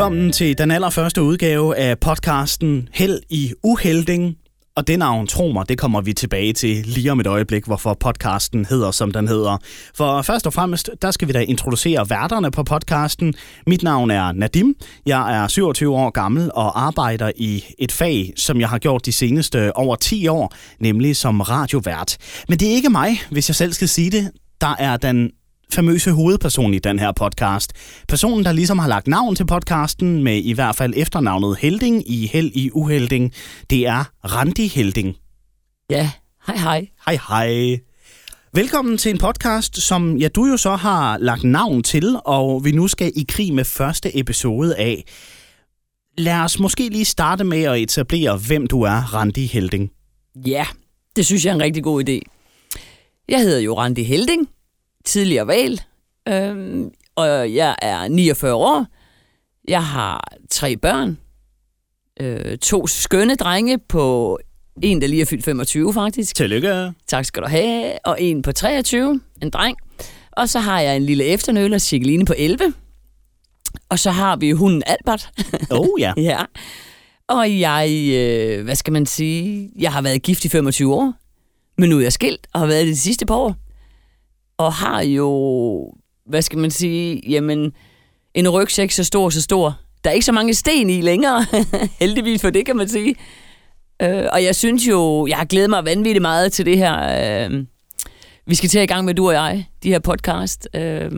Velkommen til den allerførste udgave af podcasten Held i Uhelding. Og det navn, tro mig, det kommer vi tilbage til lige om et øjeblik, hvorfor podcasten hedder, som den hedder. For først og fremmest, der skal vi da introducere værterne på podcasten. Mit navn er Nadim. Jeg er 27 år gammel og arbejder i et fag, som jeg har gjort de seneste over 10 år, nemlig som radiovært. Men det er ikke mig, hvis jeg selv skal sige det. Der er den famøse hovedperson i den her podcast. Personen, der ligesom har lagt navn til podcasten, med i hvert fald efternavnet Helding i Held i Uhelding, det er Randi Helding. Ja, hej hej. Hej hej. Velkommen til en podcast, som ja, du jo så har lagt navn til, og vi nu skal i krig med første episode af. Lad os måske lige starte med at etablere, hvem du er, Randi Helding. Ja, det synes jeg er en rigtig god idé. Jeg hedder jo Randi Helding, tidligere valg, øhm, og jeg er 49 år. Jeg har tre børn. Øh, to skønne drenge på en, der lige er fyldt 25 faktisk. Tillykke. Tak skal du have. Og en på 23, en dreng. Og så har jeg en lille efternøler, Cirkeline på 11. Og så har vi hunden Albert. Oh ja. ja. Og jeg, øh, hvad skal man sige, jeg har været gift i 25 år. Men nu er jeg skilt og har været det de sidste par år og har jo, hvad skal man sige, jamen, en rygsæk så stor, så stor. Der er ikke så mange sten i længere, heldigvis for det, kan man sige. Øh, og jeg synes jo, jeg har glædet mig vanvittigt meget til det her. Øh, vi skal til i gang med, du og jeg, de her podcast. Øh,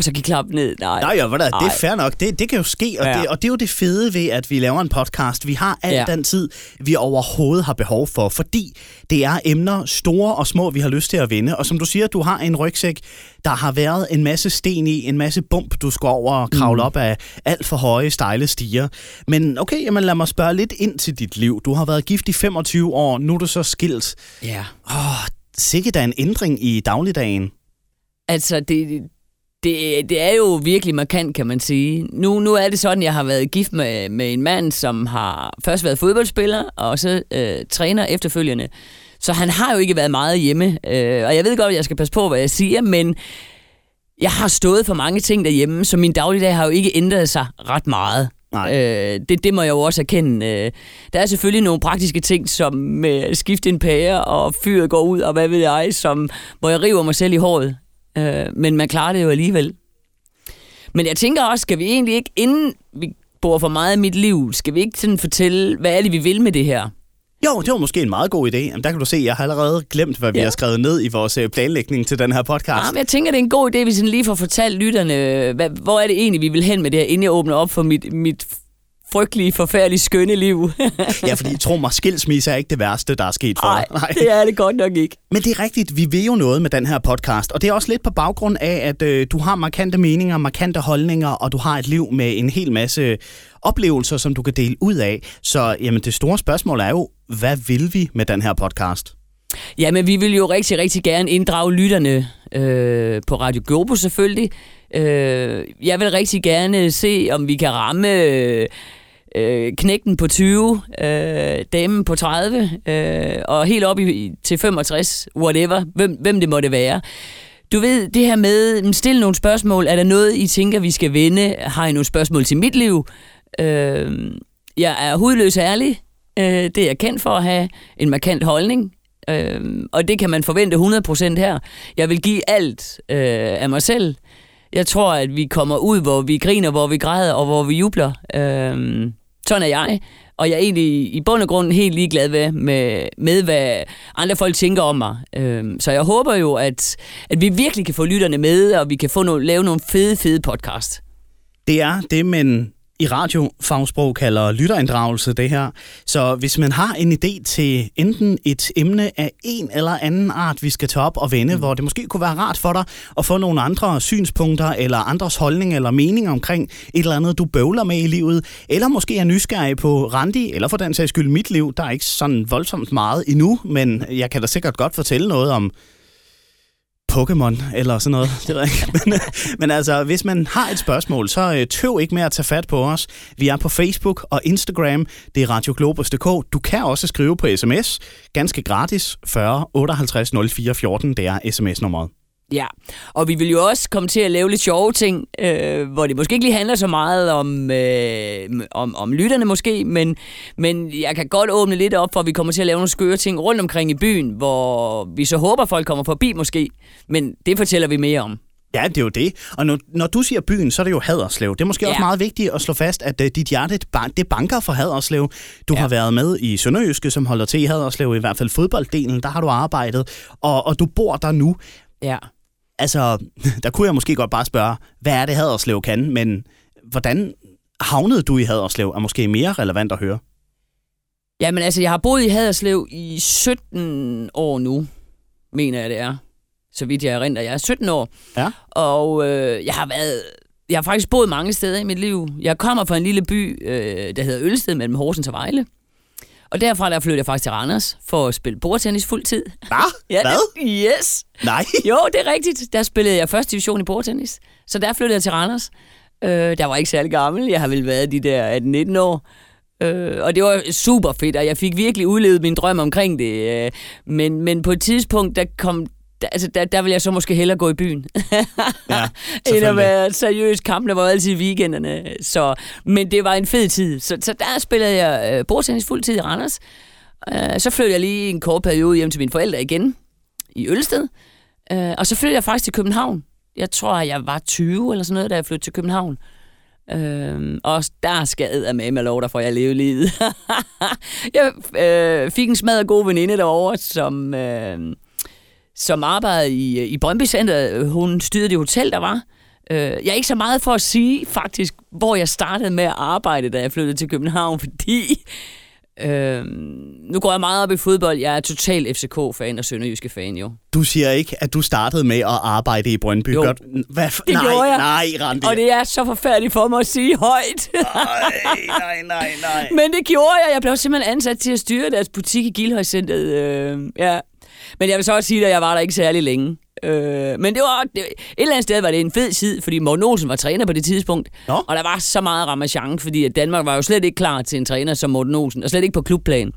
og så gik klappen ned. Nej, Nej, ja, hvad der, det er fair nok. Det, det kan jo ske, og, Ja. det, og det er jo det fede ved, at vi laver en podcast. Vi har al Ja. den tid, vi overhovedet har behov for, fordi det er emner, store og små, vi har lyst til at vinde. Og som du siger, du har en rygsæk, der har været en masse sten i, en masse bump, du skal over og kravle mm. op af alt for høje, stejle stiger. Men okay, jamen lad mig spørge lidt ind til dit liv. Du har været gift i 25 år, nu er du så skilt. Ja. Åh, sikkert der er en ændring i dagligdagen. Altså, det, det, det er jo virkelig markant, kan man sige. Nu, nu er det sådan, jeg har været gift med, med en mand, som har først været fodboldspiller, og så øh, træner efterfølgende. Så han har jo ikke været meget hjemme. Øh, og jeg ved godt, at jeg skal passe på, hvad jeg siger, men jeg har stået for mange ting derhjemme, så min dagligdag har jo ikke ændret sig ret meget. Nej. Øh, det, det må jeg jo også erkende. Øh, der er selvfølgelig nogle praktiske ting, som at skifte en pære, og fyret går ud, og hvad ved jeg, som, hvor jeg river mig selv i håret. Øh, men man klarer det jo alligevel. Men jeg tænker også, skal vi egentlig ikke, inden vi bor for meget i mit liv, skal vi ikke sådan fortælle, hvad er det, vi vil med det her? Jo, det var måske en meget god idé. Jamen, der kan du se, jeg har allerede glemt, hvad vi Ja. har skrevet ned i vores øh, planlægning til den her podcast. Ja, men jeg tænker, det er en god idé, hvis vi lige får fortalt lytterne, hvad, hvor er det egentlig, vi vil hen med det her, inden jeg åbner op for mit, mit frygtelige, forfærdelige, skønne liv. Ja, fordi tro mig, skilsmisse er ikke det værste, der er sket for Nej, dig. det er det godt nok ikke. Men det er rigtigt, vi vil jo noget med den her podcast, og det er også lidt på baggrund af, at øh, du har markante meninger, markante holdninger, og du har et liv med en hel masse oplevelser, som du kan dele ud af. Så jamen, det store spørgsmål er jo, hvad vil vi med den her podcast? Ja, men vi vil jo rigtig, rigtig gerne inddrage lytterne øh, på Radio Globo selvfølgelig. Øh, jeg vil rigtig gerne se, om vi kan ramme øh, øh, knægten på 20, øh, damen på 30 øh, og helt op i, til 65, whatever, hvem, hvem det måtte være. Du ved, det her med, mm, stil nogle spørgsmål. Er der noget, I tænker, vi skal vende? Har I nogle spørgsmål til mit liv? Øh, jeg er hudløs ærlig. Øh, det er jeg kendt for at have en markant holdning. Øh, og det kan man forvente 100% her. Jeg vil give alt øh, af mig selv. Jeg tror, at vi kommer ud, hvor vi griner, hvor vi græder og hvor vi jubler. Øh, sådan er jeg. Og jeg er egentlig i bund og grund helt ligeglad med, med, med hvad andre folk tænker om mig. Øhm, så jeg håber jo, at, at vi virkelig kan få lytterne med, og vi kan få no, lave nogle fede, fede podcast. Det er det, men i radiofagsprog kalder lytterinddragelse det her. Så hvis man har en idé til enten et emne af en eller anden art, vi skal tage op og vende, mm. hvor det måske kunne være rart for dig at få nogle andre synspunkter eller andres holdning eller mening omkring et eller andet, du bøvler med i livet, eller måske er nysgerrig på Randi, eller for den sags skyld mit liv. Der er ikke sådan voldsomt meget endnu, men jeg kan da sikkert godt fortælle noget om Pokémon eller sådan noget. Det ved jeg ikke. Men, men altså, hvis man har et spørgsmål, så øh, tøv ikke med at tage fat på os. Vi er på Facebook og Instagram. Det er radioglobus.dk. Du kan også skrive på sms. Ganske gratis. 40 58 04 14. Det er sms-nummeret. Ja, og vi vil jo også komme til at lave lidt sjove ting, øh, hvor det måske ikke lige handler så meget om, øh, om, om lytterne måske, men, men jeg kan godt åbne lidt op for, at vi kommer til at lave nogle skøre ting rundt omkring i byen, hvor vi så håber, folk kommer forbi måske, men det fortæller vi mere om. Ja, det er jo det. Og når, når du siger byen, så er det jo Haderslev. Det er måske ja. også meget vigtigt at slå fast, at uh, dit hjerte, det banker for Haderslev. Du ja. har været med i Sønderjyske, som holder til i Haderslev, i hvert fald fodbolddelen. Der har du arbejdet, og, og du bor der nu. Ja altså, der kunne jeg måske godt bare spørge, hvad er det Haderslev kan, men hvordan havnede du i Haderslev, er måske mere relevant at høre. Jamen altså, jeg har boet i Haderslev i 17 år nu, mener jeg det er. Så vidt jeg erindrer. Jeg er 17 år. Ja. Og øh, jeg har været... Jeg har faktisk boet mange steder i mit liv. Jeg kommer fra en lille by, øh, der hedder Ølsted, mellem Horsens og Vejle. Og derfra der flyttede jeg faktisk til Randers for at spille bordtennis fuld tid. Hvad? ja, Hvad? yes. Nej. Jo, det er rigtigt. Der spillede jeg første division i bordtennis. Så der flyttede jeg til Randers. Øh, der var ikke særlig gammel. Jeg har vel været de der 18-19 år. Øh, og det var super fedt, og jeg fik virkelig udlevet min drøm omkring det. Øh, men, men på et tidspunkt, der kom der, altså, der, der vil jeg så måske hellere gå i byen. ja, End at være seriøs. Kampene var altid i weekenderne. Så, men det var en fed tid. Så, så der spillede jeg øh, bordtennis fuld tid i Randers. Øh, så flyttede jeg lige en kort periode hjem til mine forældre igen i Ølsted. Øh, og så flyttede jeg faktisk til København. Jeg tror, jeg var 20 eller sådan noget, da jeg flyttede til København. Øh, og der skal jeg med med lov, der får jeg leve livet. jeg øh, fik en smadret god veninde derovre, som... Øh, som arbejdede i, i Brøndby Center. Hun styrede det hotel, der var. Øh, jeg er ikke så meget for at sige faktisk, hvor jeg startede med at arbejde, da jeg flyttede til København, fordi øh, nu går jeg meget op i fodbold. Jeg er total FCK-fan og Sønderjyske fan, jo. Du siger ikke, at du startede med at arbejde i Brøndby? Jo, Godt. Hvad? det nej, gjorde jeg. Nej, Randi. Og det er så forfærdeligt for mig at sige højt. nej, nej, nej, nej. Men det gjorde jeg. Jeg blev simpelthen ansat til at styre deres butik i Gildhøjcenteret. Øh, ja. Men jeg vil så også sige, at jeg var der ikke særlig længe. Øh, men det var, det, et eller andet sted var det en fed tid, fordi Morten Olsen var træner på det tidspunkt. Nå. Og der var så meget ramachan, fordi at Danmark var jo slet ikke klar til en træner som Morten Olsen, og slet ikke på klubplan.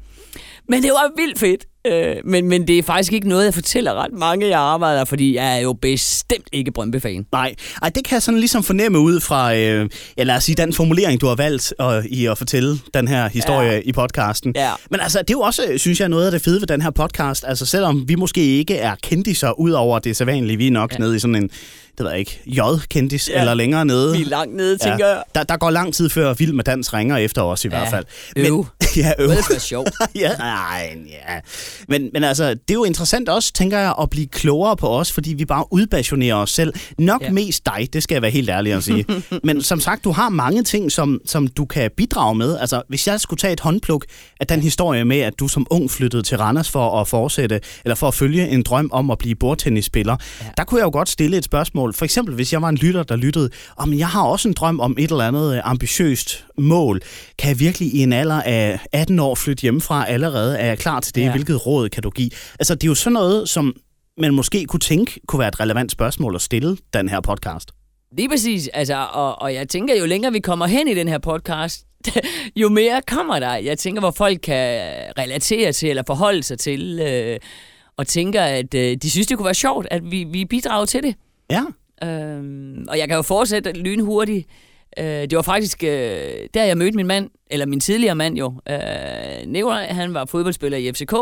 Men det var vildt fedt. Øh, men, men det er faktisk ikke noget, jeg fortæller ret mange, jeg arbejder, fordi jeg er jo bestemt ikke Brøndby-fan. Nej, Ej, det kan jeg sådan ligesom fornemme ud fra, øh, ja, lad os sige, den formulering, du har valgt øh, i at fortælle den her historie ja. i podcasten. Ja. Men altså, det er jo også, synes jeg, noget af det fede ved den her podcast. Altså, selvom vi måske ikke er kendiser ud over det sædvanlige, vi er nok ja. nede i sådan en det ved jeg ikke, J-kendis ja. eller længere nede. Vi er langt nede, tænker jeg. Der, der går lang tid før Vild med Dans ringer efter os i ja. hvert fald. Men, øv. ja, øv. Det er sjovt. ja, nej, ja. Men, men altså, det er jo interessant også, tænker jeg, at blive klogere på os, fordi vi bare udpassionerer os selv. Nok ja. mest dig, det skal jeg være helt ærlig at sige. men som sagt, du har mange ting, som, som du kan bidrage med. Altså, hvis jeg skulle tage et håndpluk af den historie med, at du som ung flyttede til Randers for at fortsætte, eller for at følge en drøm om at blive bordtennisspiller, ja. der kunne jeg jo godt stille et spørgsmål. For eksempel, hvis jeg var en lytter, der lyttede, om jeg har også en drøm om et eller andet ambitiøst mål. Kan jeg virkelig i en alder af 18 år flytte hjemmefra allerede? Er jeg klar til det? Ja. Hvilket råd kan du give? Altså, det er jo sådan noget, som man måske kunne tænke kunne være et relevant spørgsmål at stille den her podcast. Lige præcis, altså, og, og jeg tænker, jo længere vi kommer hen i den her podcast, jo mere kommer der. Jeg tænker, hvor folk kan relatere til eller forholde sig til, øh, og tænker, at øh, de synes, det kunne være sjovt, at vi, vi bidrager til det. Ja. Øhm, og jeg kan jo fortsætte lynhurtigt. Øh, det var faktisk øh, der, jeg mødte min mand, eller min tidligere mand jo. Øh, Nikolaj, han var fodboldspiller i FCK,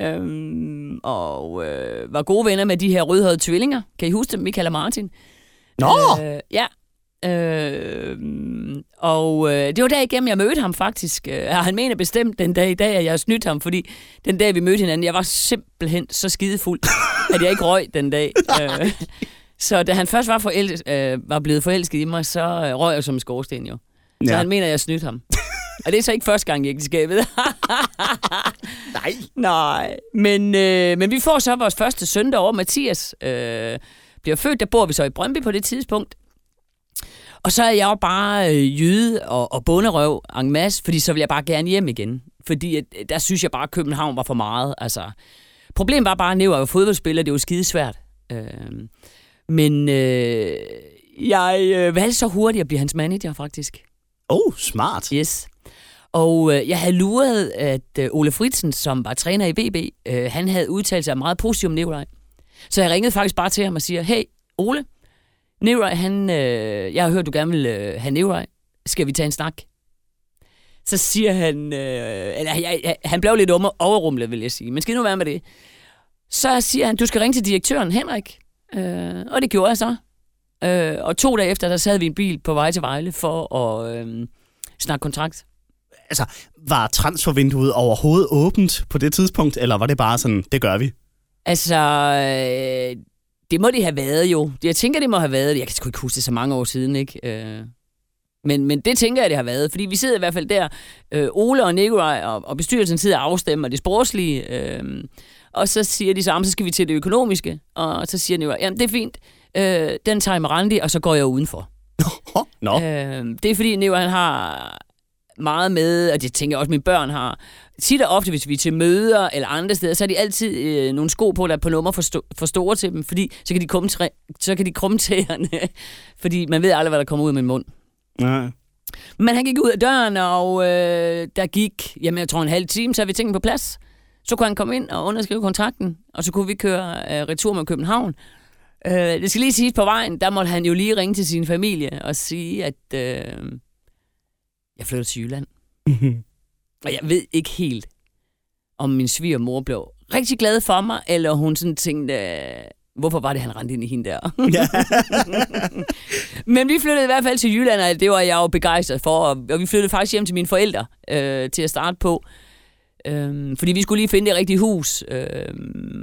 øhm, og øh, var gode venner med de her rødhårede tvillinger. Kan I huske dem? Michael og Martin. Nå! Øh, ja. Øh, og øh, det var der igennem, jeg mødte ham faktisk. Øh, han mener bestemt den dag i dag, at jeg har snydt ham, fordi den dag, vi mødte hinanden, jeg var simpelthen så skidefuld, at jeg ikke røg den dag. Øh, så da han først var, forelsket, øh, var blevet forelsket i mig, så øh, røg jeg som en skorsten jo. Så Ja. han mener, at jeg snydte ham. Og det er så ikke første gang i ægteskabet. Nej. Nej, men, øh, men vi får så vores første søn derovre, Mathias. Øh, bliver født, der bor vi så i Brøndby på det tidspunkt. Og så er jeg jo bare øh, jyde og, og bunderøv en masse, fordi så vil jeg bare gerne hjem igen. Fordi at, der synes jeg bare, at København var for meget. Altså, problemet var bare, at jeg var fodboldspiller, det var skidesvært. Øh, men øh, jeg øh, valgte så hurtigt at blive hans manager, faktisk. Oh, smart. Yes. Og øh, jeg havde luret, at øh, Ole Fritsen, som var træner i VB, øh, han havde udtalt sig meget positivt om Nikolaj. Så jeg ringede faktisk bare til ham og siger, hey Ole, Nikolaj, han, øh, jeg har hørt, du gerne vil øh, have Nikolaj. Skal vi tage en snak? Så siger han, øh, eller jeg, jeg, han blev lidt overrumlet, vil jeg sige. Men skal nu være med det? Så siger han, du skal ringe til direktøren Henrik. Øh, og det gjorde jeg så. Øh, og to dage efter, der sad vi i en bil på vej til Vejle for at øh, snakke kontrakt. Altså, var transfervinduet overhovedet åbent på det tidspunkt, eller var det bare sådan, det gør vi? Altså, øh, det må det have været jo. Jeg tænker, det må have været. Jeg kan sgu ikke huske det så mange år siden, ikke? Øh, men, men det tænker jeg, det har været. Fordi vi sidder i hvert fald der, øh, Ole og Nikolaj og, og bestyrelsen sidder og afstemmer det sportslige. Øh, og så siger de sammen, så skal vi til det økonomiske. Og så siger Nikolaj, jamen det er fint. Øh, den tager jeg med Randi, og så går jeg udenfor. Nå, Øh, det er fordi Nikolaj han har meget med, og det tænker jeg også, mine børn har. Tit og ofte, hvis vi er til møder eller andre steder, så har de altid øh, nogle sko på, der er på nummer for, sto- for store til dem, fordi så kan de krumme, træ- så kan de krumme tæerne, fordi man ved aldrig, hvad der kommer ud af min mund. ja. Men han gik ud af døren, og øh, der gik, jamen jeg tror en halv time, så havde vi tingene på plads. Så kunne han komme ind og underskrive kontrakten, og så kunne vi køre øh, retur med København. Øh, det skal lige siges på vejen, der måtte han jo lige ringe til sin familie og sige, at øh, jeg flytter til Jylland. Og jeg ved ikke helt, om min svigermor blev rigtig glad for mig, eller hun sådan tænkte, øh, hvorfor var det, han rendte ind i hende der? ja. Men vi flyttede i hvert fald til Jylland, og det var jeg jo begejstret for. Og, og vi flyttede faktisk hjem til mine forældre øh, til at starte på. Øh, fordi vi skulle lige finde det rigtige hus. Øh,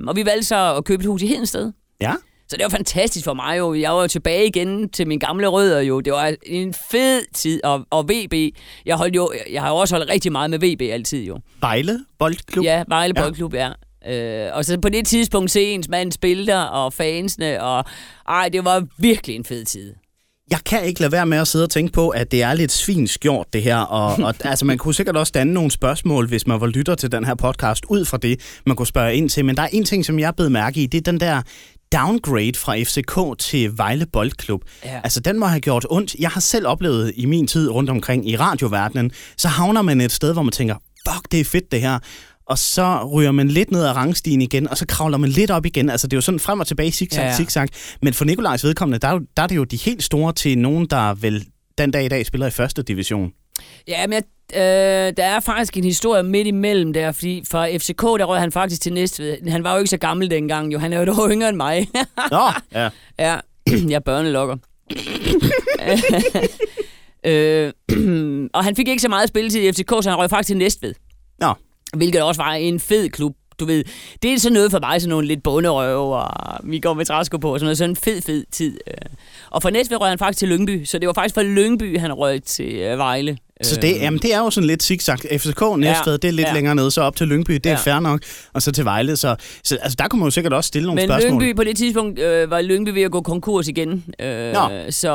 og vi valgte så at købe et hus i Hedensted. ja. Så det var fantastisk for mig jo. Jeg var jo tilbage igen til mine gamle rødder jo. Det var en fed tid. Og, og VB, jeg, holdt jo, jeg har jo også holdt rigtig meget med VB altid jo. Vejle Boldklub. Ja, Vejle Ja. Boldklub, ja. Øh, og så på det tidspunkt se ens mand spille der, og fansene, og ej, det var virkelig en fed tid. Jeg kan ikke lade være med at sidde og tænke på, at det er lidt svinskjort, det her. Og, og altså, man kunne sikkert også danne nogle spørgsmål, hvis man var lytter til den her podcast, ud fra det, man kunne spørge ind til. Men der er en ting, som jeg er blevet mærke i, det er den der downgrade fra FCK til Vejle Boldklub. Ja. Altså, den må have gjort ondt. Jeg har selv oplevet i min tid rundt omkring i radioverdenen, så havner man et sted, hvor man tænker, fuck, det er fedt det her. Og så ryger man lidt ned ad rangstigen igen, og så kravler man lidt op igen. Altså, det er jo sådan frem og tilbage, zigzag, Ja, ja. zigzag. Men for Nikolajs vedkommende, der, er der er det jo de helt store til nogen, der vel den dag i dag spiller i første division. Ja, men jeg, øh, der er faktisk en historie midt imellem der, fordi fra FCK, der røg han faktisk til Næstved. Han var jo ikke så gammel dengang, jo. Han er jo dog yngre end mig. Nå, ja. ja, jeg er børnelokker. øh, og han fik ikke så meget spilletid i FCK, så han røg faktisk til Næstved. Nå, Hvilket også var en fed klub. Du ved, det er sådan noget for mig, sådan nogle lidt bunderøv, og vi går med træsko på, og sådan noget. Sådan en fed, fed tid. øh. Og fra Næstved røg han faktisk til Lyngby, så det var faktisk fra Lyngby, han røg til øh, Vejle. så det, jamen, det er jo sådan lidt zigzag. FCK Næstved, Ja, det er lidt ja. længere ned, så op til Lyngby, det er Ja. fair nok, og så til Vejle. Så, så altså, der kunne man jo sikkert også stille nogle Men spørgsmål. Lyngby på det tidspunkt øh, var Lyngby ved at gå konkurs igen. Øh, Nå. så,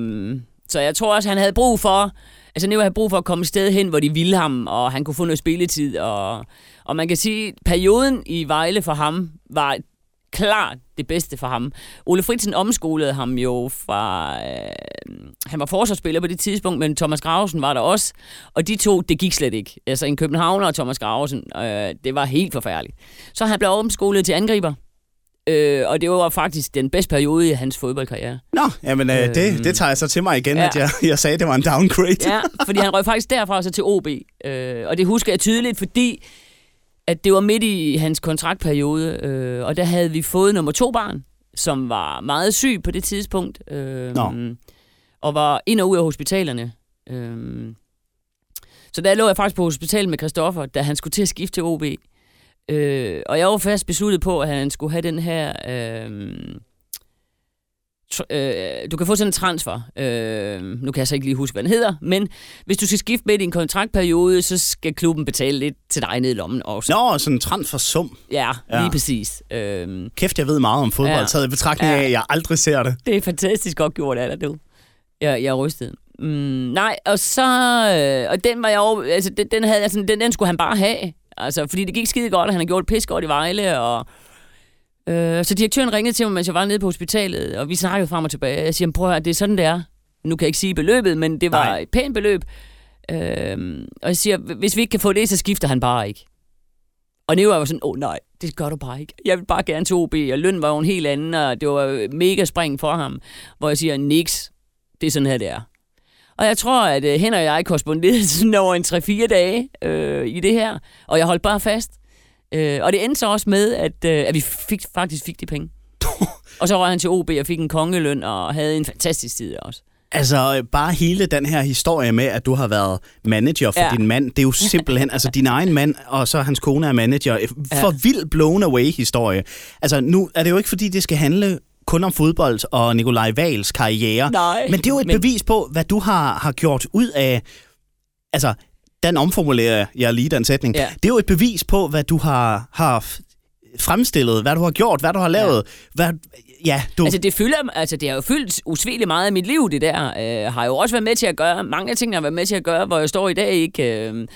øh, så jeg tror også, han havde brug for... Altså, Neo havde brug for at komme et sted hen, hvor de ville ham, og han kunne få noget spilletid. Og, og man kan sige, at perioden i Vejle for ham var klart det bedste for ham. Ole Fritsen omskolede ham jo fra... Øh, han var forsvarsspiller på det tidspunkt, men Thomas Gravesen var der også. Og de to, det gik slet ikke. Altså en københavner og Thomas Gravesen, øh, det var helt forfærdeligt. Så han blev omskolet til angriber. Øh, og det var faktisk den bedste periode i hans fodboldkarriere. Nå, jamen, øh, det, det tager jeg så til mig igen, ja. at jeg, jeg sagde, at det var en downgrade. Ja, fordi han røg faktisk derfra så til OB. Øh, og det husker jeg tydeligt, fordi at det var midt i hans kontraktperiode, øh, og der havde vi fået nummer to barn, som var meget syg på det tidspunkt, øh, Nå. og var ind og ud af hospitalerne. Øh, så der lå jeg faktisk på hospital med Christoffer, da han skulle til at skifte til OB. Øh, og jeg var fast besluttet på, at han skulle have den her øh, øh, du kan få sådan en transfer. Øh, nu kan jeg så ikke lige huske, hvad den hedder, men hvis du skal skifte med i din kontraktperiode, så skal klubben betale lidt til dig ned i lommen også. Nå, sådan en transfersum. Ja, Ja. lige præcis. Øh, Kæft, jeg ved meget om fodbold, Ja. taget i betragtning af, Ja. at jeg aldrig ser det. det er fantastisk godt gjort af dig, du. Jeg, jeg er rystet. Mm, nej, og så... Øh, og den var jeg over, altså, den, den, havde, jeg sådan, den, den skulle han bare have. Altså, fordi det gik skide godt, og han har gjort pis godt i Vejle, og... Øh, så direktøren ringede til mig, mens jeg var nede på hospitalet, og vi snakkede frem og tilbage. Jeg siger, prøv at høre, det er sådan, det er. Nu kan jeg ikke sige beløbet, men det var Nej. et pænt beløb. Øh, og jeg siger, hvis vi ikke kan få det, så skifter han bare ikke. Og Neo var jo sådan, åh oh, nej, det gør du bare ikke. Jeg vil bare gerne til OB, og løn var jo en helt anden, og det var mega spring for ham. Hvor jeg siger, niks, det er sådan her, det er. Og jeg tror, at øh, Hen og jeg korresponderede sådan over en 3-4 dage øh, i det her, og jeg holdt bare fast. Øh, og det endte så også med, at, øh, at vi fik, faktisk fik de penge. og så røg han til OB og fik en kongeløn og havde en fantastisk tid også. Altså, øh, bare hele den her historie med, at du har været manager for ja. Ja. din mand, det er jo simpelthen, altså din egen mand, og så hans kone er manager. For vild blown away historie. Altså, nu er det jo ikke, fordi det skal handle kun om fodbold og Nikolaj Vals karriere. Nej, Men det er jo et men- bevis på, hvad du har, har gjort ud af... Altså, den omformulerer jeg lige, den sætning. Ja. Det er jo et bevis på, hvad du har, har fremstillet, hvad du har gjort, hvad du har lavet. Hvad, ja, du... Altså det, fylder, altså det har jo fyldt usvigeligt meget af mit liv, det der. Øh, har jo også været med til at gøre, mange af tingene har været med til at gøre, hvor jeg står i dag ikke... Øh,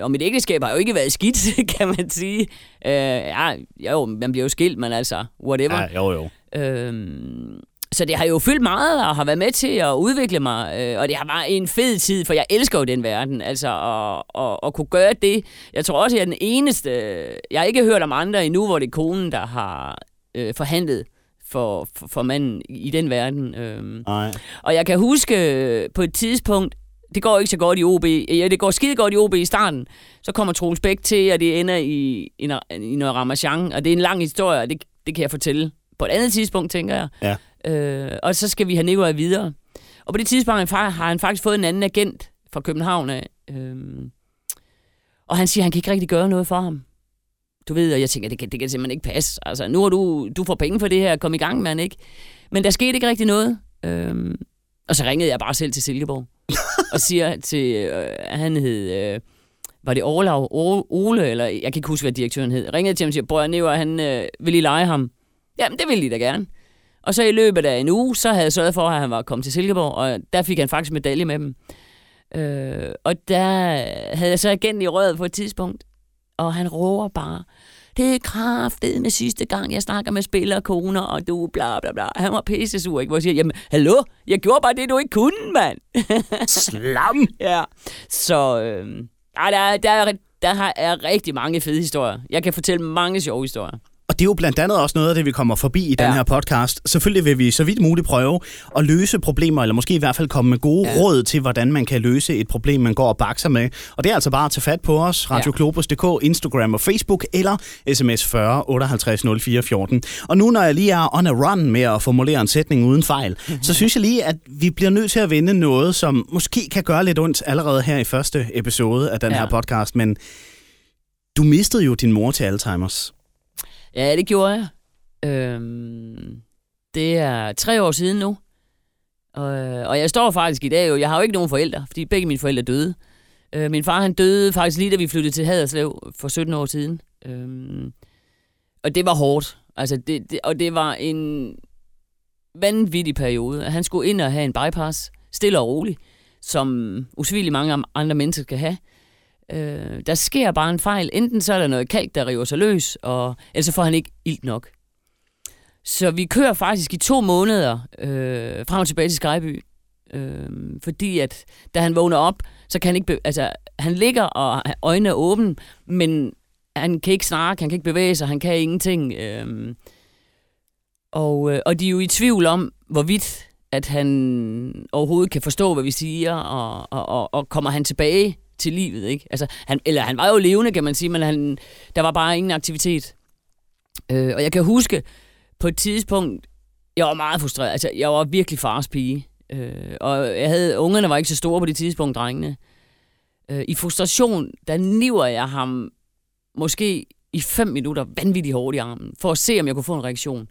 og mit ægteskab har jo ikke været skidt, kan man sige. Øh, ja, jo, man bliver jo skilt, men altså, whatever. ja, jo, jo. Øhm, så det har jo fyldt meget og har været med til at udvikle mig, øh, og det har været en fed tid, for jeg elsker jo den verden, altså at, at, at kunne gøre det. Jeg tror også, jeg er den eneste, jeg har ikke hørt om andre endnu, hvor det er konen, der har øh, forhandlet for, for, for manden i den verden. Øhm. Nej. Og jeg kan huske øh, på et tidspunkt, det går ikke så godt i OB. Ja, det går skide godt i OB i starten. Så kommer Troels Bæk til, og det ender i, i, i noget ramachan. Og det er en lang historie, og det, det kan jeg fortælle på et andet tidspunkt, tænker jeg. Ja. Øh, og så skal vi have Nikolaj videre. Og på det tidspunkt har han faktisk fået en anden agent fra København af. Øhm, og han siger, at han kan ikke rigtig gøre noget for ham. Du ved, og jeg tænker, det kan, det kan simpelthen ikke passe. Altså, nu har du, du får penge for det her, kom i gang, mand, ikke? Men der skete ikke rigtig noget. Øhm, og så ringede jeg bare selv til Silkeborg. og siger til, øh, han hed, øh, var det Olav, O- Ole, eller jeg kan ikke huske, hvad direktøren hed. Ringede til ham og siger, bror Never, han øh, vil I lege ham? Jamen, det ville de da gerne. Og så i løbet af en uge, så havde jeg sørget for, at han var kommet til Silkeborg, og der fik han faktisk medalje med dem. Øh, og der havde jeg så agenten i røret på et tidspunkt, og han råber bare, det er kraftet med sidste gang, jeg snakker med spillere, koner, og du bla bla bla. Han var pisse sur, ikke? Hvor jeg siger, jamen, hallo, jeg gjorde bare det, du ikke kunne, mand. Slam! ja, så øh, der, er- der, er, der har- er rigtig mange fede historier. Jeg kan fortælle mange sjove historier. Og det er jo blandt andet også noget af det, vi kommer forbi i den Ja. her podcast. Selvfølgelig vil vi så vidt muligt prøve at løse problemer, eller måske i hvert fald komme med gode ja. Råd til, hvordan man kan løse et problem, man går og bakser med. Og det er altså bare at tage fat på os, radioklobus.dk, Instagram og Facebook, eller sms 40 58 04 14. Og nu når jeg lige er on a run med at formulere en sætning uden fejl, så synes jeg lige, at vi bliver nødt til at vinde noget, som måske kan gøre lidt ondt allerede her i første episode af den Ja. her podcast. Men du mistede jo din mor til Alzheimer's. Ja, det gjorde jeg. Øhm, det er tre år siden nu. Og, øh, og jeg står faktisk i dag jo, jeg har jo ikke nogen forældre, fordi begge mine forældre døde. Øh, min far han døde faktisk lige da vi flyttede til Haderslev for 17 år siden. Øhm, og det var hårdt. Altså det, det, og det var en vanvittig periode. Han skulle ind og have en bypass, stille og roligt, som usvigeligt mange andre mennesker skal have. Øh, der sker bare en fejl. Enten så er der noget kalk, der river sig løs, og ellers så får han ikke ilt nok. Så vi kører faktisk i to måneder øh, frem og tilbage til Skyby. Øh, fordi at da han vågner op, så kan han ikke... Altså, han ligger og øjnene er åbne, men han kan ikke snakke, han kan ikke bevæge sig, han kan ingenting. Øh, og, øh, og de er jo i tvivl om, hvorvidt at han overhovedet kan forstå, hvad vi siger, og, og, og, og kommer han tilbage til livet, ikke? Altså, han, eller han var jo levende, kan man sige, men han, der var bare ingen aktivitet. Øh, og jeg kan huske, på et tidspunkt, jeg var meget frustreret. Altså, jeg var virkelig fars pige. Øh, og jeg havde, ungerne var ikke så store på det tidspunkt, drengene. Øh, I frustration, der niver jeg ham måske i fem minutter vanvittigt hårdt i armen, for at se, om jeg kunne få en reaktion.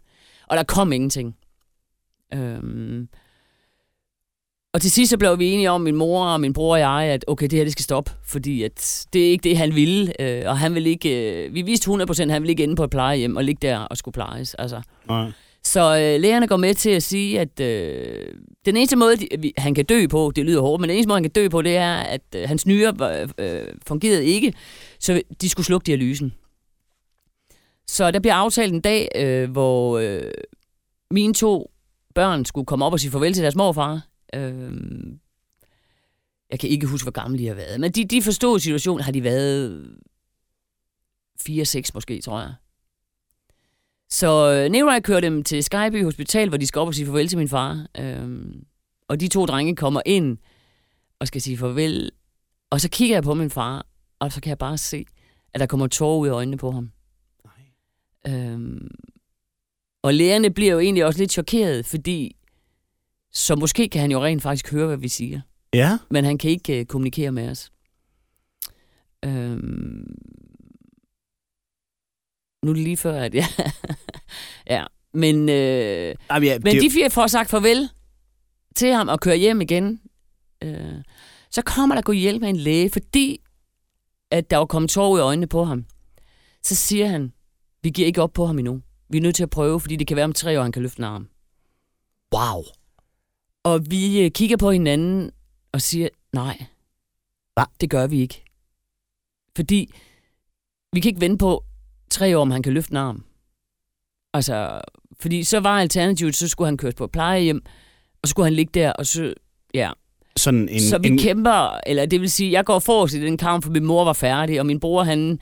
Og der kom ingenting. Øhm, og til sidst så blev vi enige om, min mor og min bror og jeg, at okay, det her det skal stoppe, fordi at det er ikke det, han ville. Øh, og han vil ikke, øh, vi vidste 100%, at han ville ikke ende på et plejehjem og ligge der og skulle plejes. Altså. Nej. Så øh, lægerne går med til at sige, at øh, den eneste måde, de, vi, han kan dø på, det lyder hårdt, men den eneste måde, han kan dø på, det er, at øh, hans nyre øh, fungerede ikke, så de skulle slukke dialysen. Så der bliver aftalt en dag, øh, hvor øh, mine to børn skulle komme op og sige farvel til deres morfar. Øh, jeg kan ikke huske, hvor gamle de har været, men de, de forstod situationen, har de været 4-6 måske, tror jeg. Så øh, Nevrej kører dem til Skyby Hospital, hvor de skal op og sige farvel til min far. Øhm, og de to drenge kommer ind og skal sige farvel. Og så kigger jeg på min far, og så kan jeg bare se, at der kommer tårer ud i øjnene på ham. Nej. Øhm, og lærerne bliver jo egentlig også lidt chokeret, fordi så måske kan han jo rent faktisk høre, hvad vi siger. Ja. Men han kan ikke uh, kommunikere med os. Øhm, nu er det lige før, at ja. ja. Men, øh, Jamen, ja, men det, de fire får sagt farvel til ham og kører hjem igen. Øh, så kommer der gå hjælp med en læge, fordi at der var kommet tår ud i øjnene på ham. Så siger han, vi giver ikke op på ham endnu. Vi er nødt til at prøve, fordi det kan være om tre år, han kan løfte en arm. wow. Og vi øh, kigger på hinanden og siger, nej, Hva? det gør vi ikke. Fordi vi kan ikke vente på tre år, om han kan løfte en arm. Altså, fordi så var alternativet, så skulle han køres på et plejehjem, og så skulle han ligge der, og så, ja. Sådan en, så vi en, kæmper, eller det vil sige, jeg går forrest i den kamp, for min mor var færdig, og min bror, han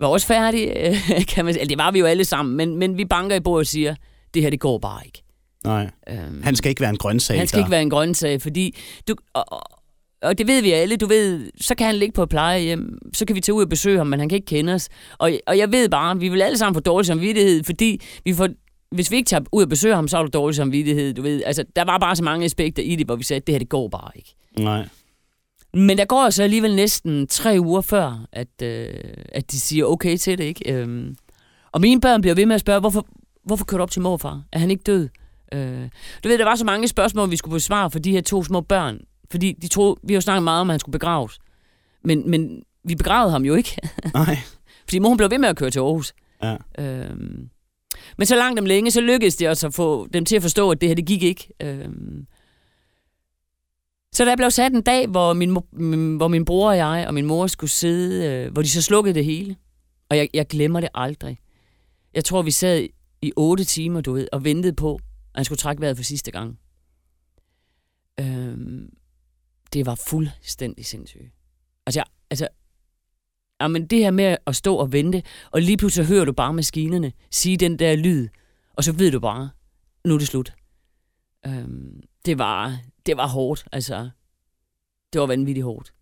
var også færdig, kan man sige. Det var vi jo alle sammen, men, men vi banker i bordet og siger, det her, det går bare ikke. Nej. Øhm, Han skal ikke være en grøntsag. han skal ikke være en grøntsag, fordi du, og, og, det ved vi alle, du ved, så kan han ligge på et plejehjem, så kan vi tage ud og besøge ham, men han kan ikke kende os. Og, og jeg ved bare, vi vil alle sammen få dårlig samvittighed, fordi vi får, hvis vi ikke tager ud og besøger ham, så har du dårlig samvittighed, du ved. Altså, der var bare så mange aspekter i det, hvor vi sagde, det her, det går bare ikke. Nej. Men der går så alligevel næsten tre uger før, at, øh, at de siger okay til det, ikke? Øhm, og mine børn bliver ved med at spørge, hvorfor, hvorfor kører du op til morfar? Er han ikke død? Øh, du ved, der var så mange spørgsmål, vi skulle besvare for de her to små børn. Fordi de troede, vi har jo snakket meget om, at han skulle begraves. Men, men vi begravede ham jo ikke. Nej. Fordi mor hun blev ved med at køre til Aarhus. Ja. Øhm, men så langt om længe, så lykkedes det også at få dem til at forstå, at det her, det gik ikke. Øhm, så der blev sat en dag, hvor min, hvor min bror og jeg og min mor skulle sidde, øh, hvor de så slukkede det hele. Og jeg, jeg glemmer det aldrig. Jeg tror, vi sad i otte timer, du ved, og ventede på, og han skulle trække vejret for sidste gang. Øhm, det var fuldstændig sindssygt. Altså, jeg, altså Jamen, det her med at stå og vente, og lige pludselig hører du bare maskinerne sige den der lyd, og så ved du bare, nu er det slut. Øhm, det, var, det var hårdt, altså. Det var vanvittigt hårdt.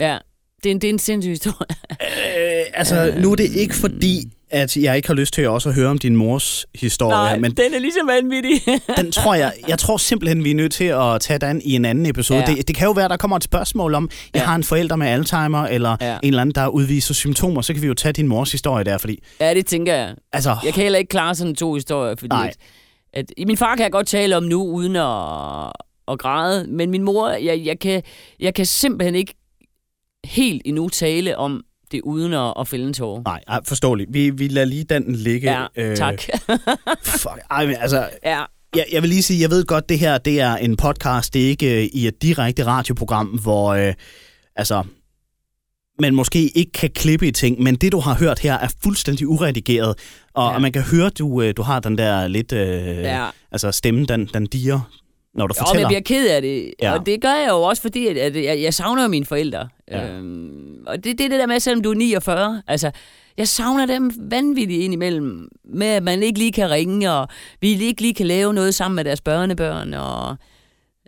Ja, det er en, det er en sindssyg historie. Øh, altså, nu er det ikke fordi, at jeg ikke har lyst til også at høre om din mors historie, Nej, men den er ligesom vanvittig. den tror jeg, jeg tror simpelthen, vi er nødt til at tage den i en anden episode. Ja. Det, det kan jo være, der kommer et spørgsmål om, jeg Ja. har en forælder med Alzheimer, eller Ja. en eller anden, der udviser symptomer, så kan vi jo tage din mors historie der, fordi, ja, det tænker jeg. altså, Jeg kan heller ikke klare sådan to historier, fordi Nej. at, at, min far kan jeg godt tale om nu, uden at, at græde, men min mor, jeg, jeg, kan, jeg kan simpelthen ikke helt endnu tale om det, uden at, at fælde en tårer. nej, ej, forståeligt. Vi, vi lader lige den ligge. Ja, tak. fuck, ej, men altså, ja, Jeg, jeg vil lige sige, jeg ved godt, det her det er en podcast, det er ikke øh, i et direkte radioprogram, hvor øh, altså, man måske ikke kan klippe i ting, men det, du har hørt her, er fuldstændig uredigeret, og, Ja. og man kan høre, du, øh, du har den der lidt, øh, ja. altså stemmen, den, den diger, når du Jo, fortæller. jeg bliver ked af det. Ja. Og det gør jeg jo også, fordi at, at jeg, jeg savner jo mine forældre. Ja. Øhm, og det, det er det der med, selvom du er 49. Altså, jeg savner dem vanvittigt indimellem. Med at man ikke lige kan ringe, og vi ikke lige kan lave noget sammen med deres børnebørn. Og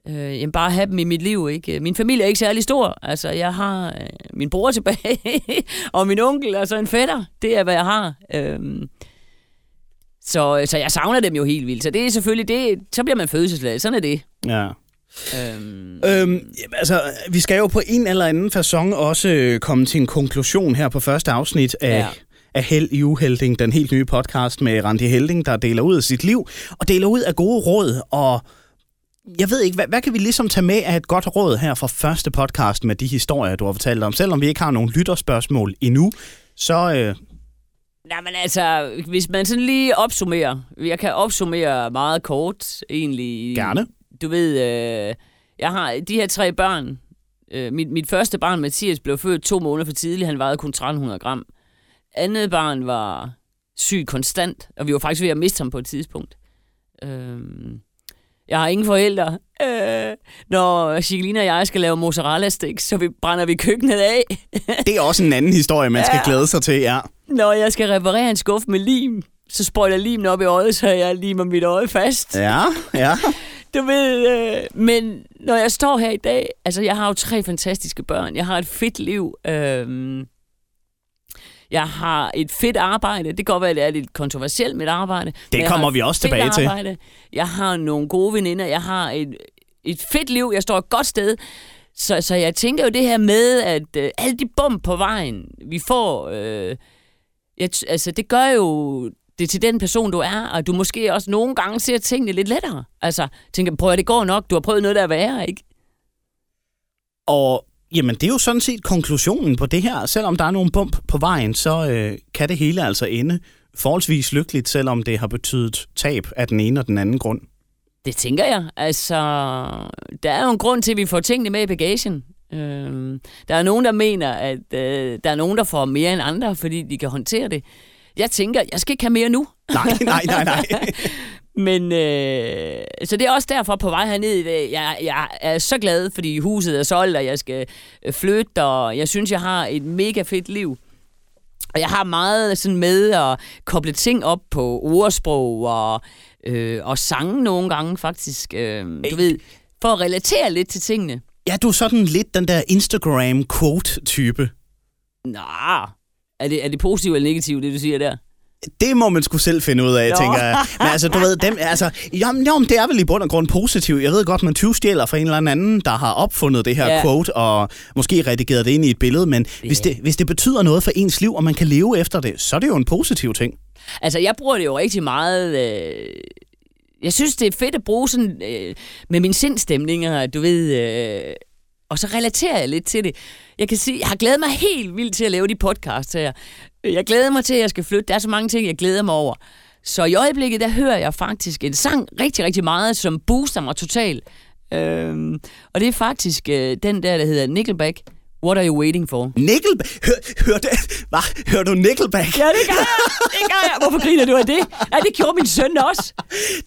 øh, jamen, bare have dem i mit liv. Ikke? Min familie er ikke særlig stor. Altså, jeg har øh, min bror tilbage, og min onkel, og så en fætter. Det er, hvad jeg har. Øhm, så, så jeg savner dem jo helt vildt. Så det er selvfølgelig det. Så bliver man fødselsladet. Sådan er det. Ja. Øhm, Øhm, altså, vi skal jo på en eller anden façon også øh, komme til en konklusion her på første afsnit af, Ja. af Held i Uhelding, den helt nye podcast med Randi Helding, der deler ud af sit liv og deler ud af gode råd. Og jeg ved ikke, hvad, hvad kan vi ligesom tage med af et godt råd her fra første podcast med de historier, du har fortalt om? Selvom vi ikke har nogen lytterspørgsmål endnu, så... Øh... Nej, men altså, hvis man sådan lige opsummerer, jeg kan opsummere meget kort egentlig. Gerne. Du ved, øh, jeg har de her tre børn. Øh, mit, mit første barn, Mathias, blev født to måneder for tidligt. Han vejede kun 1300 gram. Andet barn var syg konstant, og vi var faktisk ved at miste ham på et tidspunkt. Øh, jeg har ingen forældre. Øh, når Chigelina og jeg skal lave mozzarella sticks, så vi brænder vi køkkenet af. det er også en anden historie, man skal ja. glæde sig til, ja. Når jeg skal reparere en skuffe med lim, så sprøjter limen op i øjet, så jeg limer mit øje fast. Ja, ja. Du ved, øh, men når jeg står her i dag, altså jeg har jo tre fantastiske børn. Jeg har et fedt liv. Øh, jeg har et fedt arbejde. Det kan godt være, at det er lidt kontroversielt mit arbejde. Det kommer vi også tilbage arbejde. til. Jeg har nogle gode veninder. Jeg har et, et fedt liv. Jeg står et godt sted. Så, så jeg tænker jo det her med, at øh, alle de bump på vejen, vi får, øh, jeg, altså det gør jo det til den person, du er, og du måske også nogle gange ser tingene lidt lettere. Altså, tænker, prøv at det går nok, du har prøvet noget, der er værre, ikke? Og Jamen, det er jo sådan set konklusionen på det her. Selvom der er nogle bump på vejen, så øh, kan det hele altså ende forholdsvis lykkeligt, selvom det har betydet tab af den ene og den anden grund. Det tænker jeg. Altså, der er jo en grund til, at vi får tingene med i bagagen. Øh, der er nogen, der mener, at øh, der er nogen, der får mere end andre, fordi de kan håndtere det. Jeg tænker, jeg skal ikke have mere nu. Nej, nej, nej, nej. Men øh, så det er også derfor på vej herned i dag. Jeg, jeg er så glad, fordi huset er solgt, og jeg skal øh, flytte, og jeg synes, jeg har et mega fedt liv. Og jeg har meget sådan med at koble ting op på ordsprog og, øh, og sange nogle gange faktisk. Øh, du ved, for at relatere lidt til tingene. Ja, du er sådan lidt den der Instagram-quote-type. Nå, er det, er det positivt eller negativt, det du siger der? det må man skulle selv finde ud af, Nå. tænker jeg. Men altså, du ved, dem, altså, jamen, jamen, det er vel i bund og grund positivt. Jeg ved godt, man 20 stjæler fra en eller anden, der har opfundet det her ja. quote, og måske redigeret det ind i et billede, men ja. hvis, det, hvis det betyder noget for ens liv, og man kan leve efter det, så er det jo en positiv ting. Altså, jeg bruger det jo rigtig meget... Øh jeg synes, det er fedt at bruge sådan øh, med mine sindstemninger, du ved, øh, og så relaterer jeg lidt til det. Jeg kan sige, jeg har glædet mig helt vildt til at lave de podcasts her. Jeg glæder mig til, at jeg skal flytte. Der er så mange ting, jeg glæder mig over. Så i øjeblikket, der hører jeg faktisk en sang rigtig, rigtig meget, som booster mig totalt. Øhm, og det er faktisk øh, den der, der hedder Nickelback. What are you waiting for? Nickelback? Hør, det, hvad? Hør du Nickelback? Ja, det gør jeg. Det gør jeg. Hvorfor griner du af det? Ja, det gjorde min søn også.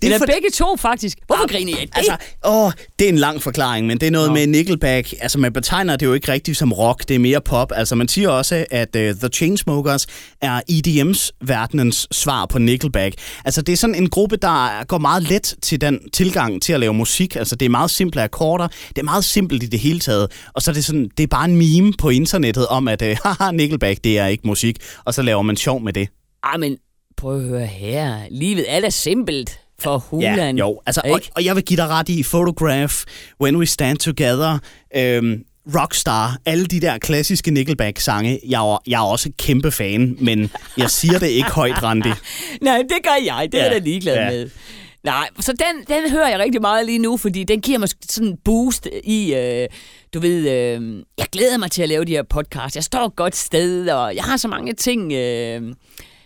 Det er for... begge to, faktisk. Hvorfor ja, griner jeg det? Altså, åh, det er en lang forklaring, men det er noget Nå. med Nickelback. Altså, man betegner det jo ikke rigtigt som rock. Det er mere pop. Altså, man siger også, at uh, The Chainsmokers er EDM's verdenens svar på Nickelback. Altså, det er sådan en gruppe, der går meget let til den tilgang til at lave musik. Altså, det er meget simple akkorder. Det er meget simpelt i det hele taget. Og så er det sådan, det er bare en meme på internettet om, at øh, haha, Nickelback, det er ikke musik, og så laver man sjov med det. Ej, men prøv at høre her. Livet er da simpelt for hulen. Ja, jo. Altså, og, og jeg vil give dig ret i Photograph, When We Stand Together, øhm, Rockstar, alle de der klassiske Nickelback-sange. Jeg er, jeg er også kæmpe fan, men jeg siger det ikke højt, Randi. Nej, det gør jeg. Det er ja, jeg da ligeglad ja. med. Nej, så den, den hører jeg rigtig meget lige nu, fordi den giver mig sådan en boost i, øh, du ved, øh, jeg glæder mig til at lave de her podcasts. Jeg står et godt sted, og jeg har så mange ting, øh,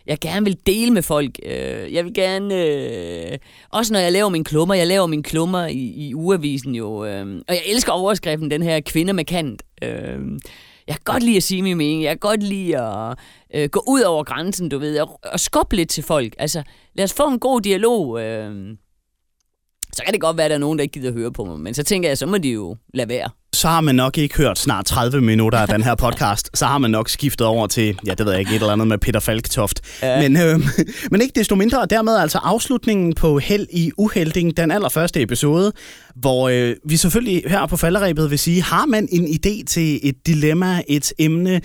jeg gerne vil dele med folk. Øh, jeg vil gerne, øh, også når jeg laver mine klummer, jeg laver mine klummer i, i uavisen jo, øh, og jeg elsker overskriften, den her kvinde med kant. Øh, jeg kan godt lide at sige min mening. Jeg kan godt lide at øh, gå ud over grænsen, du ved, og, og skubbe lidt til folk. Altså, lad os få en god dialog. Øh, så kan det godt være, at der er nogen, der ikke gider høre på mig, men så tænker jeg, så må de jo lade være. Så har man nok ikke hørt snart 30 minutter af den her podcast. så har man nok skiftet over til, ja, det ved jeg ikke, et eller andet med Peter Falktoft. Ja. Men, øh, men ikke desto mindre, og dermed altså afslutningen på Held i Uhelding, den allerførste episode, hvor øh, vi selvfølgelig her på falderæbet vil sige, har man en idé til et dilemma, et emne,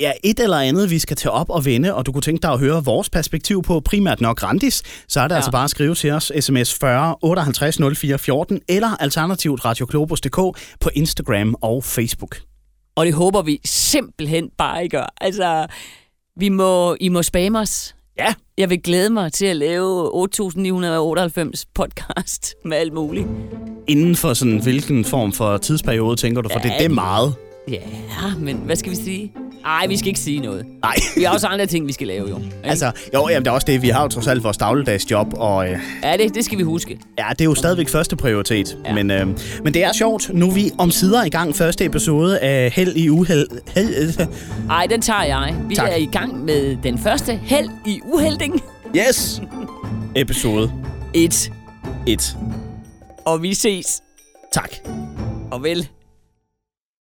ja, et eller andet, vi skal tage op og vende, og du kunne tænke dig at høre vores perspektiv på primært nok Randis, så er det ja. altså bare at skrive til os sms 40 58 04 14 eller alternativt radioklobus.dk på Instagram og Facebook. Og det håber vi simpelthen bare, I gør. Altså, Vi må, I må spamme os. Ja. Jeg vil glæde mig til at lave 8.998 podcast med alt muligt. Inden for sådan, hvilken form for tidsperiode, tænker du? For Ja, det, det er meget. Ja, men hvad skal vi sige? Ej, vi skal ikke sige noget. Nej. Vi har også andre ting, vi skal lave, jo. Ikke? altså, jo, jamen, det er også det. Vi har jo trods alt vores dagligdags job, og øh, Ja, det, det skal vi huske. ja, det er jo stadigvæk første prioritet. Ja. Men, øh, men det er sjovt. Nu er vi om sider i gang første episode af Held i Uheld. Held, Ej, den tager jeg. Vi Tak. er i gang med den første held i uhelding. yes! Episode Et. 1. Og vi ses. Tak. Og vel.